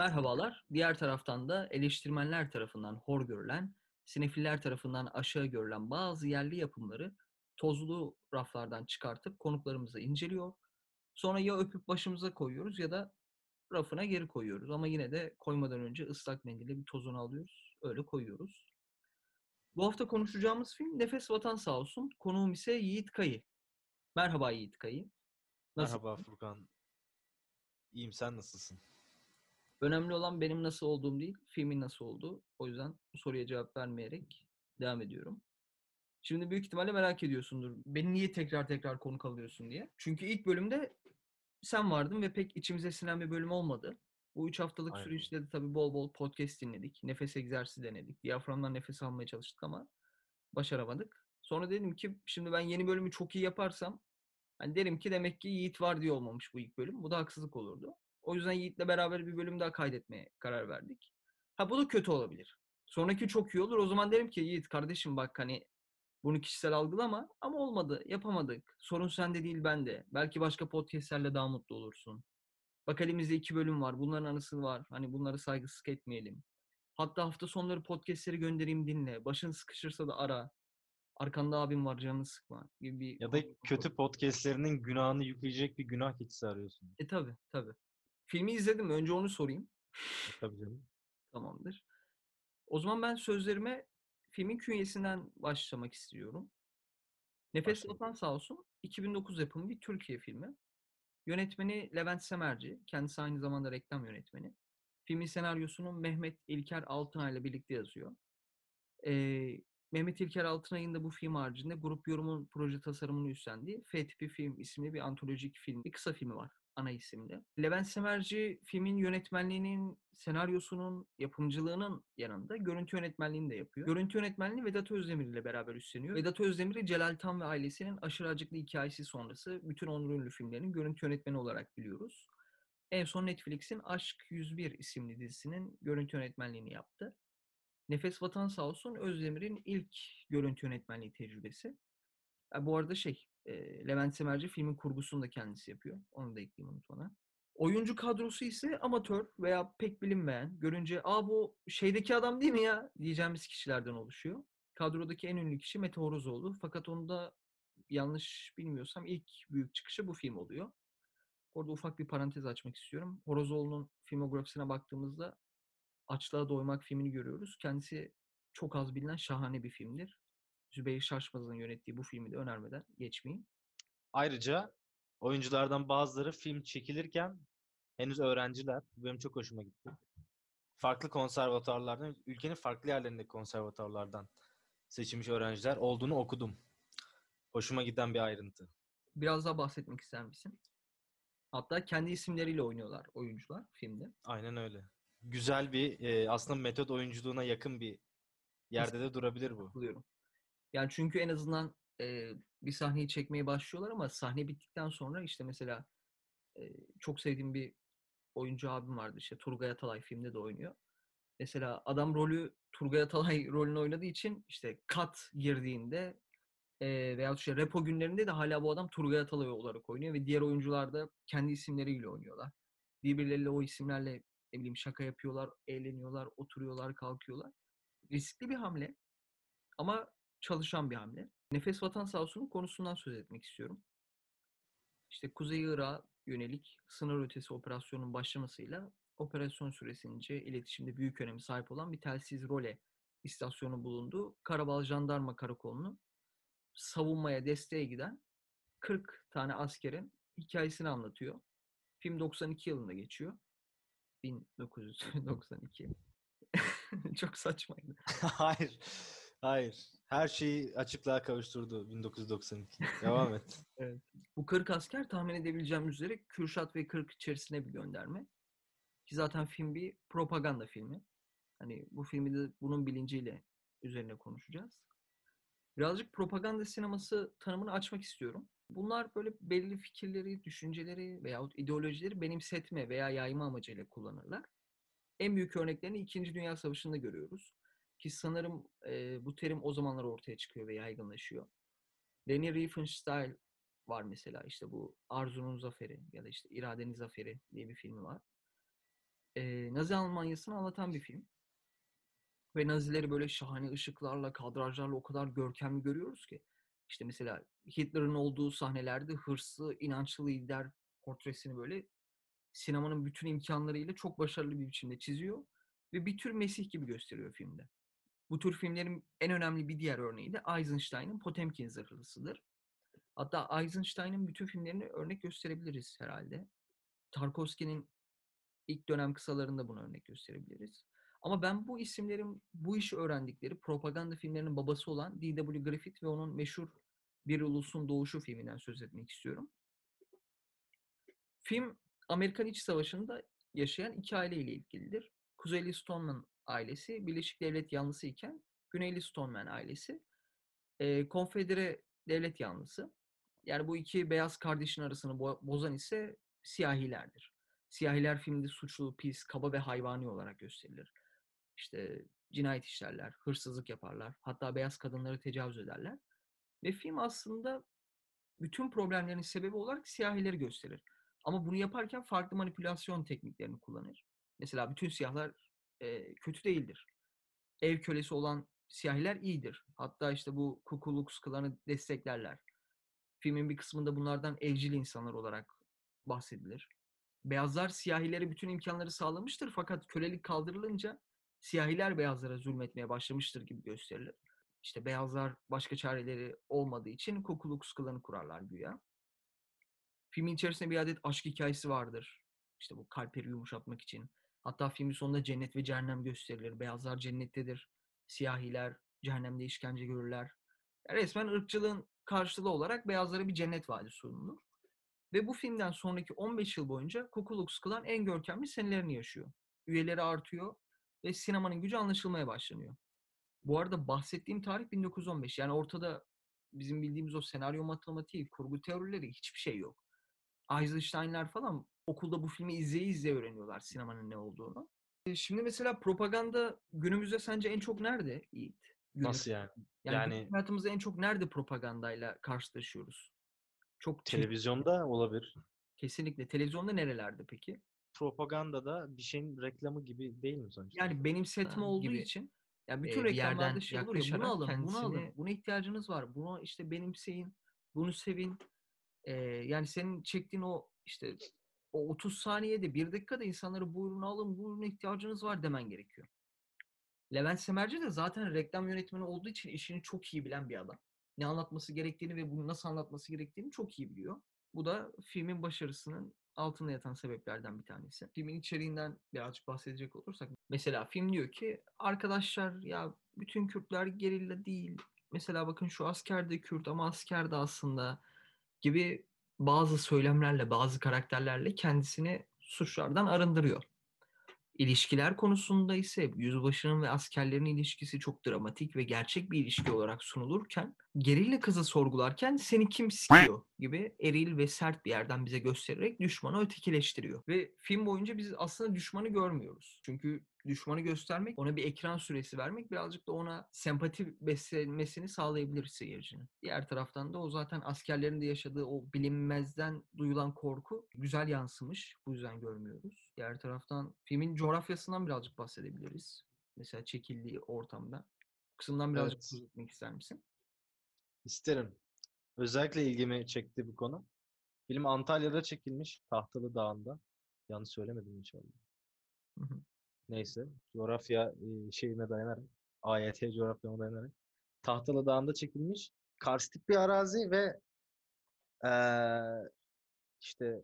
Merhabalar. Diğer taraftan da eleştirmenler tarafından hor görülen, sinefiller tarafından aşağı görülen bazı yerli yapımları tozlu raflardan çıkartıp konuklarımıza inceliyor. Sonra ya öpüp başımıza koyuyoruz ya da rafına geri koyuyoruz. Ama yine de koymadan önce ıslak mendille bir tozunu alıyoruz. Öyle koyuyoruz. Bu hafta konuşacağımız film Nefes Vatan Sağ olsun. Konuğum ise Yiğit Kayı. Merhaba Yiğit Kayı. Nasıl? Merhaba Furkan. İyiyim sen nasılsın? Önemli olan benim nasıl olduğum değil, filmin nasıl olduğu. O yüzden bu soruya cevap vermeyerek devam ediyorum. Şimdi büyük ihtimalle merak ediyorsundur. Beni niye tekrar tekrar konuk alıyorsun diye. Çünkü ilk bölümde sen vardın ve pek içimize sinen bir bölüm olmadı. Bu üç haftalık Aynen. süreçte de tabii bol bol podcast dinledik. Nefes egzersizi denedik. Diyaframdan nefes almaya çalıştık ama başaramadık. Sonra dedim ki şimdi ben yeni bölümü çok iyi yaparsam hani derim ki demek ki Yiğit var diye olmamış bu ilk bölüm. Bu da haksızlık olurdu. O yüzden Yiğit'le beraber bir bölüm daha kaydetmeye karar verdik. Ha bu da kötü olabilir. Sonraki çok iyi olur. O zaman derim ki Yiğit kardeşim bak hani bunu kişisel algılama ama olmadı. Yapamadık. Sorun sende değil bende. Belki başka podcastlerle daha mutlu olursun. Bak elimizde iki bölüm var. Bunların anısı var. Hani bunları saygısızlık etmeyelim. Hatta hafta sonları podcastleri göndereyim dinle. Başın sıkışırsa da ara. Arkanda abim var canını sıkma. Gibi bir Ya da kötü podcastlerinin günahını yükleyecek bir günah keçisi arıyorsun. E tabi tabi. Filmi izledim? Önce onu sorayım. E, Tabii canım. Tamamdır. O zaman ben sözlerime filmin künyesinden başlamak istiyorum. Nefes Vatan Sağ olsun 2009 yapımı bir Türkiye filmi. Yönetmeni Levent Semerci. Kendisi aynı zamanda reklam yönetmeni. Filmin senaryosunu Mehmet İlker Altınay ile birlikte yazıyor. Ee, Mehmet İlker Altınay'ın da bu film haricinde grup yorumun proje tasarımını üstlendiği F tipi film isimli bir antolojik film, bir kısa filmi var ana isimde. Levent Semerci filmin yönetmenliğinin, senaryosunun, yapımcılığının yanında görüntü yönetmenliğini de yapıyor. Görüntü yönetmenliğini Vedat Özdemir ile beraber üstleniyor. Vedat Özdemir'i Celal Tan ve ailesinin aşırı acıklı hikayesi sonrası bütün onur ünlü filmlerinin görüntü yönetmeni olarak biliyoruz. En son Netflix'in Aşk 101 isimli dizisinin görüntü yönetmenliğini yaptı. Nefes Vatan Sağ olsun Özdemir'in ilk görüntü yönetmenliği tecrübesi. Ha, bu arada şey, e, Levent Semerci filmin kurgusunu da kendisi yapıyor. Onu da ekleyeyim unutmana. Oyuncu kadrosu ise amatör veya pek bilinmeyen, görünce aa bu şeydeki adam değil mi ya diyeceğimiz kişilerden oluşuyor. Kadrodaki en ünlü kişi Mete Horozoğlu. Fakat onu da yanlış bilmiyorsam ilk büyük çıkışı bu film oluyor. Orada ufak bir parantez açmak istiyorum. Horozoğlu'nun filmografisine baktığımızda Açlığa Doymak filmini görüyoruz. Kendisi çok az bilinen şahane bir filmdir. Zübeyir Şaşmaz'ın yönettiği bu filmi de önermeden geçmeyeyim. Ayrıca oyunculardan bazıları film çekilirken henüz öğrenciler. Bu benim çok hoşuma gitti. Farklı konservatuarlardan, ülkenin farklı yerlerindeki konservatuarlardan seçilmiş öğrenciler olduğunu okudum. Hoşuma giden bir ayrıntı. Biraz daha bahsetmek ister misin? Hatta kendi isimleriyle oynuyorlar oyuncular filmde. Aynen öyle. Güzel bir e, aslında metot oyunculuğuna yakın bir yerde de durabilir bu. Buluyorum. Yani çünkü en azından e, bir sahneyi çekmeye başlıyorlar ama sahne bittikten sonra işte mesela e, çok sevdiğim bir oyuncu abim vardı işte Turgay Atalay filmde de oynuyor. Mesela adam rolü Turgay Atalay rolünü oynadığı için işte kat girdiğinde e, veyahut işte repo günlerinde de hala bu adam Turgay Atalay olarak oynuyor ve diğer oyuncular da kendi isimleriyle oynuyorlar. Birbirleriyle o isimlerle ne bileyim şaka yapıyorlar, eğleniyorlar, oturuyorlar, kalkıyorlar. Riskli bir hamle ama çalışan bir hamle. Nefes Vatan Sağ olsun'un konusundan söz etmek istiyorum. İşte Kuzey Irak'a yönelik sınır ötesi operasyonun başlamasıyla operasyon süresince iletişimde büyük öneme sahip olan bir telsiz role istasyonu bulundu. Karabal Jandarma Karakolu'nu savunmaya desteğe giden 40 tane askerin hikayesini anlatıyor. Film 92 yılında geçiyor. 1992. Çok saçmaydı. Hayır. Hayır. Her şeyi açıklığa kavuşturdu 1992. Devam et. Bu 40 asker tahmin edebileceğim üzere Kürşat ve 40 içerisine bir gönderme. Ki zaten film bir propaganda filmi. Hani bu filmi de bunun bilinciyle üzerine konuşacağız. Birazcık propaganda sineması tanımını açmak istiyorum. Bunlar böyle belirli fikirleri, düşünceleri veyahut ideolojileri benimsetme veya yayma amacıyla kullanırlar. En büyük örneklerini İkinci Dünya Savaşı'nda görüyoruz. Ki sanırım e, bu terim o zamanlar ortaya çıkıyor ve yaygınlaşıyor. Leni Riefenstahl var mesela işte bu Arzu'nun Zaferi ya da işte İradenin Zaferi diye bir filmi var. eee, Nazi Almanyası'nı anlatan bir film. Ve Nazileri böyle şahane ışıklarla, kadrajlarla o kadar görkemli görüyoruz ki. İşte mesela Hitler'ın olduğu sahnelerde hırslı, inançlı lider portresini böyle sinemanın bütün imkanlarıyla çok başarılı bir biçimde çiziyor ve bir tür Mesih gibi gösteriyor filmde. Bu tür filmlerin en önemli bir diğer örneği de Eisenstein'ın Potemkin zırhlısıdır. Hatta Eisenstein'ın bütün filmlerini örnek gösterebiliriz herhalde. Tarkovski'nin ilk dönem kısalarında bunu örnek gösterebiliriz. Ama ben bu isimlerin bu işi öğrendikleri propaganda filmlerinin babası olan D.W. Griffith ve onun meşhur Bir Ulusun Doğuşu filminden söz etmek istiyorum. Film Amerikan İç Savaşı'nda yaşayan iki aileyle ilgilidir. Kuzeyli Stoneman ailesi Birleşik Devlet yanlısı iken Güneyli Stoneman ailesi e, konfedere devlet yanlısı. Yani bu iki beyaz kardeşin arasını bo- bozan ise siyahilerdir. Siyahiler filmde suçlu, pis, kaba ve hayvani olarak gösterilir. İşte cinayet işlerler, hırsızlık yaparlar, hatta beyaz kadınları tecavüz ederler. Ve film aslında bütün problemlerin sebebi olarak siyahileri gösterir. Ama bunu yaparken farklı manipülasyon tekniklerini kullanır. Mesela bütün siyahlar e, kötü değildir. Ev kölesi olan siyahiler iyidir. Hatta işte bu Ku Klux Klan'ı desteklerler. Filmin bir kısmında bunlardan evcil insanlar olarak bahsedilir. Beyazlar siyahilere bütün imkanları sağlamıştır fakat kölelik kaldırılınca siyahiler beyazlara zulmetmeye başlamıştır gibi gösterilir. İşte beyazlar başka çareleri olmadığı için Ku Klux Klan'ı kurarlar güya. Filmin içerisinde bir adet aşk hikayesi vardır. İşte bu kalpleri yumuşatmak için. Hatta filmin sonunda cennet ve cehennem gösterilir. Beyazlar cennettedir. Siyahiler cehennemde işkence görürler. Yani resmen ırkçılığın karşılığı olarak beyazlara bir cennet vaadi sunulur. Ve bu filmden sonraki 15 yıl boyunca Ku Klux Klan en görkemli senelerini yaşıyor. Üyeleri artıyor ve sinemanın gücü anlaşılmaya başlanıyor. Bu arada bahsettiğim tarih 1915. Yani ortada bizim bildiğimiz o senaryo matematiği, kurgu teorileri hiçbir şey yok. Eisenstein'ler falan okulda bu filmi izleye izleye öğreniyorlar sinemanın ne olduğunu. E, Şimdi mesela propaganda günümüzde sence en çok nerede Yiğit? Günümüz- Nasıl yani? Yani, Yani- hayatımızda en çok nerede propagandayla karşılaşıyoruz? Çok Televizyonda olabilir. kesinlikle. Televizyonda nerelerde peki? Propagandada bir şeyin reklamı gibi değil mi sonuçta? Yani benimsetme Ha, olduğu gibi. için yani bütün bir reklamlarda şey olur ya bunu alın, bunu alın, kendisini- buna ihtiyacınız var, bunu işte benimseyin, bunu sevin. Ee, yani senin çektiğin o işte o 30 saniyede, bir dakikada insanlara bu ürünü alın, bu ürüne ihtiyacınız var demen gerekiyor. Levent Semerci de zaten reklam yönetmeni olduğu için işini çok iyi bilen bir adam. Ne anlatması gerektiğini ve bunu nasıl anlatması gerektiğini çok iyi biliyor. Bu da filmin başarısının altında yatan sebeplerden bir tanesi. Filmin içeriğinden birazcık bahsedecek olursak. Mesela film diyor ki arkadaşlar ya bütün Kürtler gerilla değil. Mesela bakın şu asker de Kürt ama asker de aslında gibi bazı söylemlerle, bazı karakterlerle kendisini suçlardan arındırıyor. İlişkiler konusunda ise yüzbaşının ve askerlerin ilişkisi çok dramatik ve gerçek bir ilişki olarak sunulurken gerilla kızı sorgularken seni kim sikiyor gibi eril ve sert bir yerden bize göstererek düşmanı ötekileştiriyor. Ve film boyunca biz aslında düşmanı görmüyoruz. Çünkü düşmanı göstermek, ona bir ekran süresi vermek birazcık da ona sempati beslenmesini sağlayabilir seyircinin. Diğer taraftan da o zaten askerlerin de yaşadığı o bilinmezden duyulan korku güzel yansımış. Bu yüzden görmüyoruz. Diğer taraftan filmin coğrafyasından birazcık bahsedebiliriz. Mesela çekildiği ortamda. Bu kısımdan birazcık Evet. söz etmek ister misin? İsterim. Özellikle ilgimi çekti bu konu. Film Antalya'da çekilmiş. Tahtalı Dağı'nda. Yanlış söylemedim inşallah. Hı hı. Neyse. Coğrafya e, şeyime dayanarak, AYT coğrafyama dayanarak. Tahtalı Dağı'nda çekilmiş. Karstik bir arazi ve eee, işte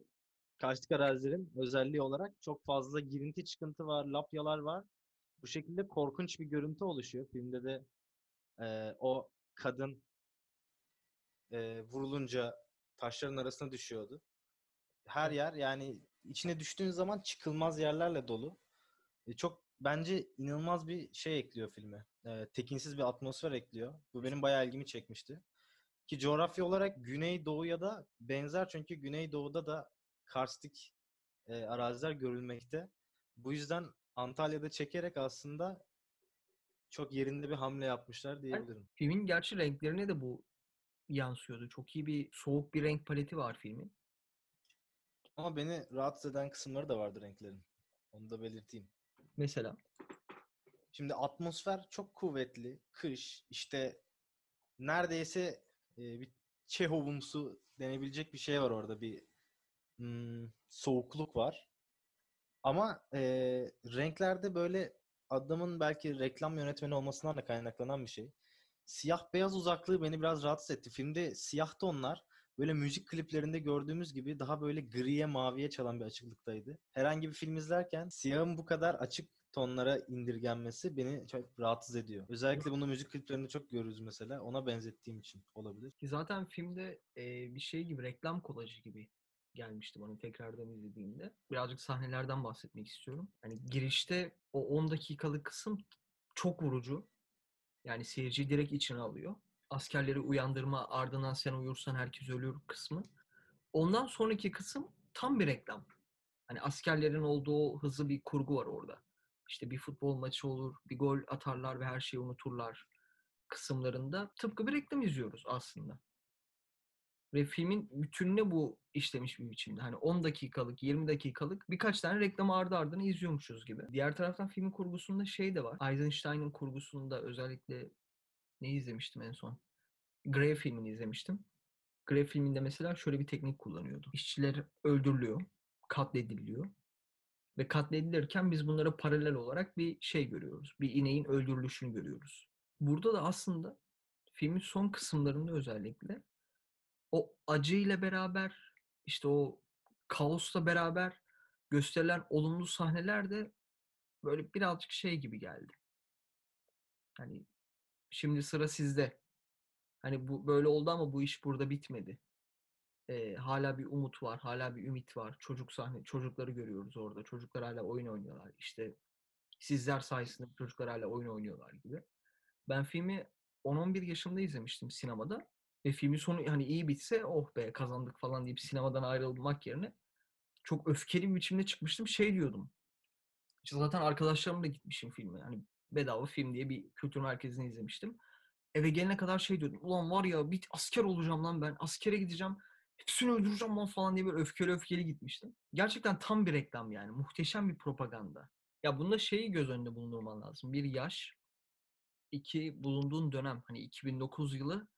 karstik arazilerin özelliği olarak çok fazla girinti çıkıntı var, lapyalar var. Bu şekilde korkunç bir görüntü oluşuyor. Filmde de eee, o kadın eee, vurulunca taşların arasına düşüyordu. Her yer yani içine düştüğün zaman çıkılmaz yerlerle dolu. E, çok bence inanılmaz bir şey ekliyor filme. E, tekinsiz bir atmosfer ekliyor. Bu benim bayağı ilgimi çekmişti. Ki coğrafya olarak Güneydoğu'ya da benzer çünkü Güneydoğu'da da karstik e, araziler görülmekte. Bu yüzden Antalya'da çekerek aslında çok yerinde bir hamle yapmışlar diyebilirim. Filmin gerçi renklerine de bu yansıyordu. Çok iyi bir soğuk bir renk paleti var filmin. Ama beni rahatsız eden kısımları da vardı renklerin. Onu da belirteyim. Mesela. Şimdi atmosfer çok kuvvetli. Kış işte neredeyse e, bir Çehovumsu denebilecek bir şey var orada. Bir hmm, soğukluk var. Ama e, renklerde böyle adamın belki reklam yönetmeni olmasından da kaynaklanan bir şey. Siyah beyaz uzaklığı beni biraz rahatsız etti. Filmde siyah tonlar böyle müzik kliplerinde gördüğümüz gibi daha böyle griye maviye çalan bir açıklıktaydı. Herhangi bir film izlerken siyahın bu kadar açık tonlara indirgenmesi beni çok rahatsız ediyor. Özellikle bunu müzik kliplerinde çok görürüz mesela. Ona benzettiğim için olabilir. Zaten filmde e, bir şey gibi reklam kolajı gibi gelmişti bana tekrardan izlediğimde. Birazcık sahnelerden bahsetmek istiyorum. Hani girişte o 10 dakikalık kısım çok vurucu. Yani seyirciyi direkt içine alıyor. Askerleri uyandırma ardından sen uyursan herkes ölür kısmı. Ondan sonraki kısım tam bir reklam. Hani askerlerin olduğu hızlı bir kurgu var orada. İşte bir futbol maçı olur, bir gol atarlar ve her şeyi unuturlar kısımlarında tıpkı bir reklam izliyoruz aslında. Ve filmin bütününe bu işlemiş bir biçimde. Hani 10 dakikalık, 20 dakikalık birkaç tane reklam ardı ardına izliyormuşuz gibi. Diğer taraftan filmin kurgusunda şey de var. Eisenstein'ın kurgusunda özellikle ne izlemiştim en son? Grey filmini izlemiştim. Grey filminde mesela şöyle bir teknik kullanıyordu. İşçiler öldürülüyor, katlediliyor. Ve katledilirken biz bunlara paralel olarak bir şey görüyoruz. Bir ineğin öldürülüşünü görüyoruz. Burada da aslında filmin son kısımlarında özellikle o acıyla beraber işte o kaosla beraber gösterilen olumlu sahneler de böyle birazcık şey gibi geldi. Hani şimdi sıra sizde. Hani bu böyle oldu ama bu iş burada bitmedi. Ee, hala bir umut var, hala bir ümit var. Çocuk sahne, çocukları görüyoruz orada. Çocuklar hala oyun oynuyorlar. İşte sizler sayesinde çocuklar hala oyun oynuyorlar gibi. Ben filmi 10-11 yaşımda izlemiştim sinemada. Ve filmin sonu hani iyi bitse oh be kazandık falan deyip sinemadan ayrılmak yerine çok öfkeli bir biçimde çıkmıştım. Şey diyordum. İşte zaten arkadaşlarımla gitmişim filme. Hani bedava film diye bir kültür merkezini izlemiştim. Eve gelene kadar şey diyordum. Ulan var ya bir asker olacağım lan ben. Askere gideceğim. Hepsini öldüreceğim lan falan diye böyle öfkeli öfkeli gitmiştim. Gerçekten tam bir reklam yani. Muhteşem bir propaganda. Ya bunda şeyi göz önünde bulundurman lazım. Bir yaş, iki bulunduğun dönem. Hani 2009 yılı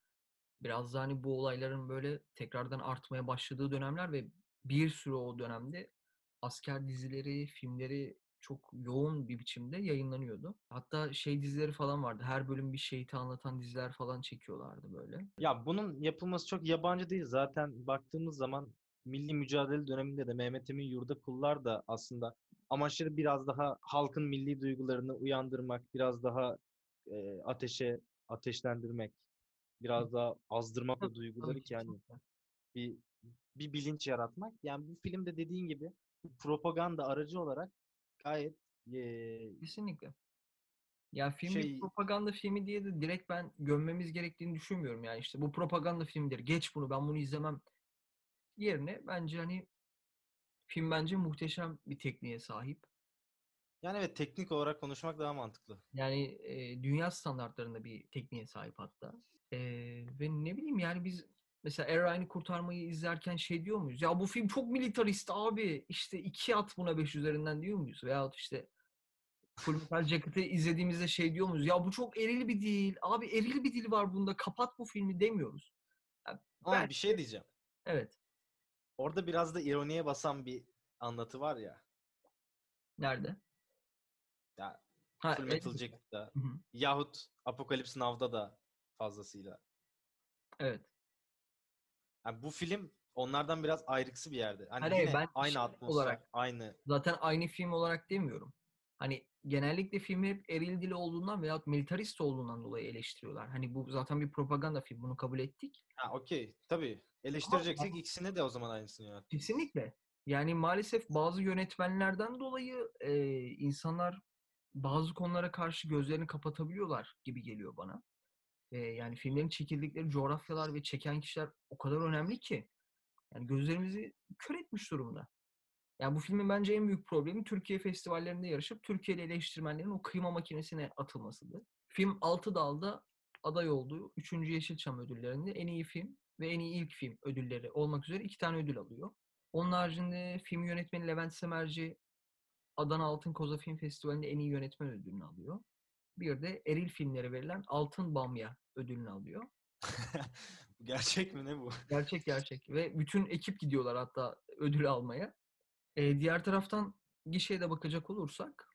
biraz da hani bu olayların böyle tekrardan artmaya başladığı dönemler ve bir süre o dönemde asker dizileri, filmleri çok yoğun bir biçimde yayınlanıyordu. Hatta şey dizileri falan vardı. Her bölüm bir şeyi anlatan diziler falan çekiyorlardı böyle. Ya bunun yapılması çok yabancı değil. Zaten baktığımız zaman milli mücadele döneminde de Mehmet Emin Yurda Kullar da aslında amaçları biraz daha halkın milli duygularını uyandırmak, biraz daha e, ateşe ateşlendirmek, biraz daha azdırmak o duyguları ki yani bir bir bilinç yaratmak. Yani bu filmde dediğin gibi propaganda aracı olarak gayet e, Kesinlikle. Ya film Şey- bir propaganda filmi diye de direkt ben gömmemiz gerektiğini düşünmüyorum. Yani işte bu propaganda filmidir. Geç bunu ben bunu izlemem. Yerine bence hani film bence muhteşem bir tekniğe sahip. yani evet teknik olarak konuşmak daha mantıklı. Yani e, dünya standartlarında bir tekniğe sahip hatta. E, ve ne bileyim yani biz mesela Er Ryan'ı kurtarmayı izlerken şey diyor muyuz? Ya bu film çok militarist abi. İşte iki at buna beş üzerinden diyor muyuz? Veyahut işte Full Metal Jacket'ı izlediğimizde şey diyor muyuz? Ya bu çok eril bir dil. Abi eril bir dil var bunda. Kapat bu filmi demiyoruz. Ya Ama ben- bir şey diyeceğim. Evet. Orada biraz da ironiye basan bir anlatı var ya. Nerede? Ya Ha, Full evet. Metal Jacket'ta Hı hı. yahut Apocalypse Now'da da fazlasıyla. Evet. Yani bu film onlardan biraz ayrıksı bir yerde. Hani Hayır, yine ben aynı şey atmosfer, olarak- aynı. Zaten aynı film olarak demiyorum. Hani genellikle filmi hep eril dili olduğundan veyahut militarist olduğundan dolayı eleştiriyorlar. Hani bu zaten bir propaganda film. Bunu kabul ettik. Ha okey. Tabii. Eleştireceksek ikisine de o zaman aynısını yönet. Kesinlikle. Yani maalesef bazı yönetmenlerden dolayı e, insanlar bazı konulara karşı gözlerini kapatabiliyorlar gibi geliyor bana. E, yani filmlerin çekildikleri coğrafyalar ve çeken kişiler o kadar önemli ki. Yani gözlerimizi kör etmiş durumda. Yani bu filmin bence en büyük problemi Türkiye festivallerinde yarışıp Türkiye'li eleştirmenlerin o kıyma makinesine atılmasıdır. Film Altı Dal'da aday olduğu 3. Yeşilçam ödüllerinde en iyi film ve en iyi ilk film ödülleri olmak üzere iki tane ödül alıyor. Onun haricinde film yönetmeni Levent Semerci Adana Altın Koza Film Festivali'nde en iyi yönetmen ödülünü alıyor. Bir de eril filmlere verilen Altın Bamya ödülünü alıyor. Bu Gerçek mi ne bu? Gerçek gerçek. Ve bütün ekip gidiyorlar hatta ödül almaya. Ee, diğer taraftan gişeye de bakacak olursak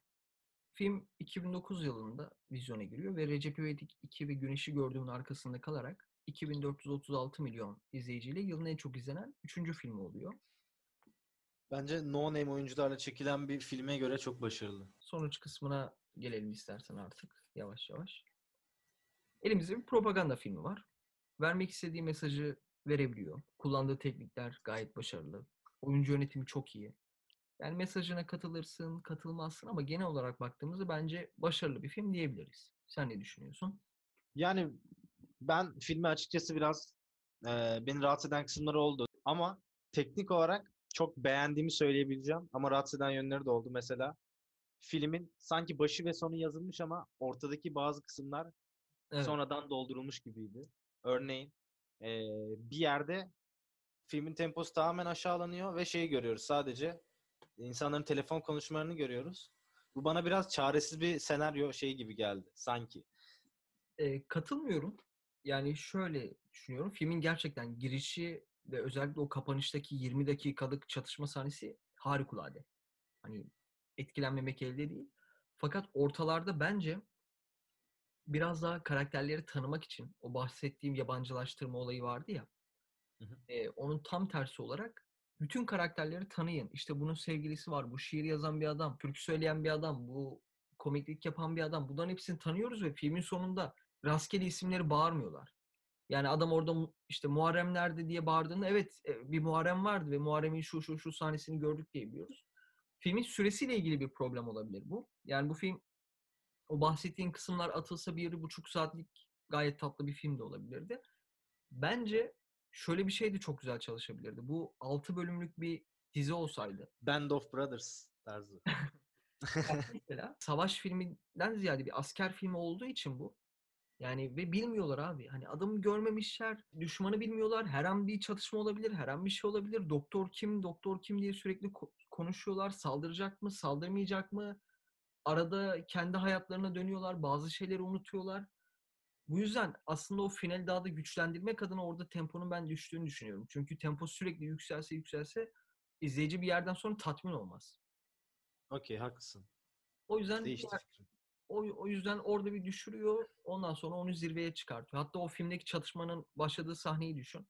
film 2009 yılında vizyona giriyor ve Recep İvedik 2 ve Güneşi Gördüğümün arkasında kalarak 2436 milyon izleyiciyle yılın en çok izlenen 3. filmi oluyor. Bence no name oyuncularla çekilen bir filme göre çok başarılı. Sonuç kısmına gelelim istersen artık yavaş yavaş. Elimizde bir propaganda filmi var. Vermek istediği mesajı verebiliyor. Kullandığı teknikler gayet başarılı. Oyuncu yönetimi çok iyi. Yani mesajına katılırsın, katılmazsın ama genel olarak baktığımızda bence başarılı bir film diyebiliriz. Sen ne düşünüyorsun? Yani ben filmi açıkçası biraz e, beni rahatsız eden kısımları oldu. Ama teknik olarak çok beğendiğimi söyleyebileceğim. Ama rahatsız eden yönleri de oldu. Mesela filmin sanki başı ve sonu yazılmış ama ortadaki bazı kısımlar Evet. sonradan doldurulmuş gibiydi. Örneğin e, bir yerde filmin temposu tamamen aşağılanıyor ve şeyi görüyoruz sadece insanların telefon konuşmalarını görüyoruz. Bu bana biraz çaresiz bir senaryo şey gibi geldi sanki. E, katılmıyorum. Yani şöyle düşünüyorum. Filmin gerçekten girişi ve özellikle o kapanıştaki 20 dakikalık çatışma sahnesi harikulade. Hani etkilenmemek elde değil. Fakat ortalarda bence biraz daha karakterleri tanımak için o bahsettiğim yabancılaştırma olayı vardı ya. Hı hı. e, onun tam tersi olarak bütün karakterleri tanıyın. İşte bunun sevgilisi var, bu şiir yazan bir adam, türkü söyleyen bir adam, bu komiklik yapan bir adam. Bunların hepsini tanıyoruz ve filmin sonunda rastgele isimleri bağırmıyorlar. Yani adam orada işte Muharrem nerede diye bağırdığında evet e, bir Muharrem vardı ve Muharrem'in şu şu şu sahnesini gördük diye biliyoruz. Filmin süresiyle ilgili bir problem olabilir bu. Yani bu film o bahsettiğin kısımlar atılsa bir buçuk saatlik gayet tatlı bir film de olabilirdi. Bence şöyle bir şey de çok güzel çalışabilirdi. Bu 6 bölümlük bir dizi olsaydı. Band of Brothers tarzı. Mesela savaş filminden ziyade bir asker filmi olduğu için bu. Yani ve bilmiyorlar abi. Hani adamı görmemişler, düşmanı bilmiyorlar. Her an bir çatışma olabilir, her an bir şey olabilir. Doktor kim, doktor kim diye sürekli ko- konuşuyorlar. Saldıracak mı, saldırmayacak mı? Arada kendi hayatlarına dönüyorlar. Bazı şeyleri unutuyorlar. Bu yüzden aslında o finali daha da güçlendirmek adına orada temponun ben düştüğünü düşünüyorum. Çünkü tempo sürekli yükselse yükselse izleyici bir yerden sonra tatmin olmaz. Okey haklısın. O yüzden Değişti ya- fikrim. O, o yüzden orada bir düşürüyor. Ondan sonra onu zirveye çıkartıyor. Hatta o filmdeki çatışmanın başladığı sahneyi düşün.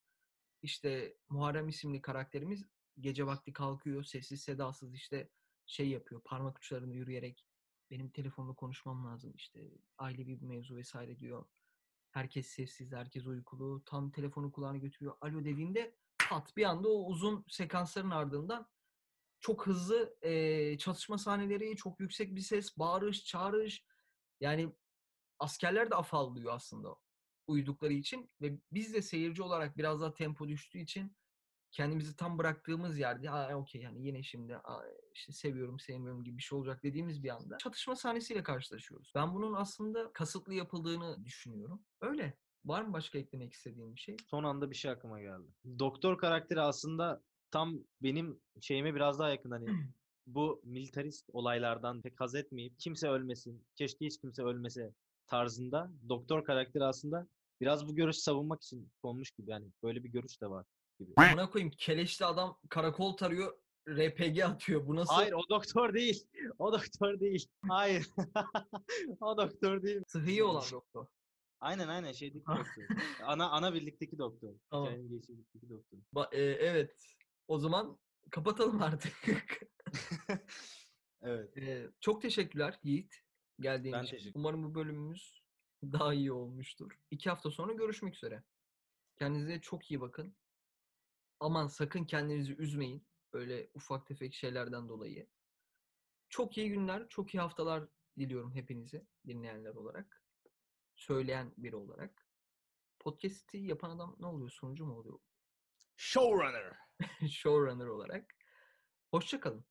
İşte Muharrem isimli karakterimiz gece vakti kalkıyor. Sessiz sedasız işte şey yapıyor. Parmak uçlarını yürüyerek benim telefonla konuşmam lazım. işte ailevi bir mevzu vesaire diyor. Herkes sessiz, herkes uykulu. Tam telefonu kulağına götürüyor. Alo dediğinde pat bir anda o uzun sekansların ardından çok hızlı eee, çatışma sahneleri, çok yüksek bir ses, bağırış, çağırış. Yani askerler de afallıyor aslında uyudukları için ve biz de seyirci olarak biraz daha tempo düştüğü için kendimizi tam bıraktığımız yerde Aa, okey yani yine şimdi aa, işte seviyorum sevmiyorum gibi bir şey olacak dediğimiz bir anda çatışma sahnesiyle karşılaşıyoruz. Ben bunun aslında kasıtlı yapıldığını düşünüyorum. Öyle. Var mı başka eklemek istediğin bir şey? Son anda bir şey aklıma geldi. Doktor karakteri aslında tam benim şeyime biraz daha yakın hani bu militarist olaylardan pek haz etmeyip kimse ölmesin, keşke hiç kimse ölmese tarzında doktor karakteri aslında biraz bu görüş savunmak için konmuş gibi yani böyle bir görüş de var gibi. Buna koyayım keleşli adam karakol tarıyor RPG atıyor. Bu nasıl Hayır o doktor değil. O doktor değil. Hayır. o doktor değil. sıhhi olan doktor? Aynen aynen şeydeki doktor. Ana ana birlikteki doktor. Tamam. Hikayenin doktor. Ba- e, evet. O zaman kapatalım artık. Evet. Çok teşekkürler Yiğit geldiğin Ben için. teşekkür Umarım bu bölümümüz daha iyi olmuştur. İki hafta sonra görüşmek üzere. Kendinize çok iyi bakın. Aman sakın kendinizi üzmeyin. Böyle ufak tefek şeylerden dolayı. Çok iyi günler, çok iyi haftalar diliyorum hepinize dinleyenler olarak. Söyleyen biri olarak. Podcast'i yapan adam ne oluyor? Sunucu mu oluyor? Showrunner. Showrunner olarak. Hoşçakalın.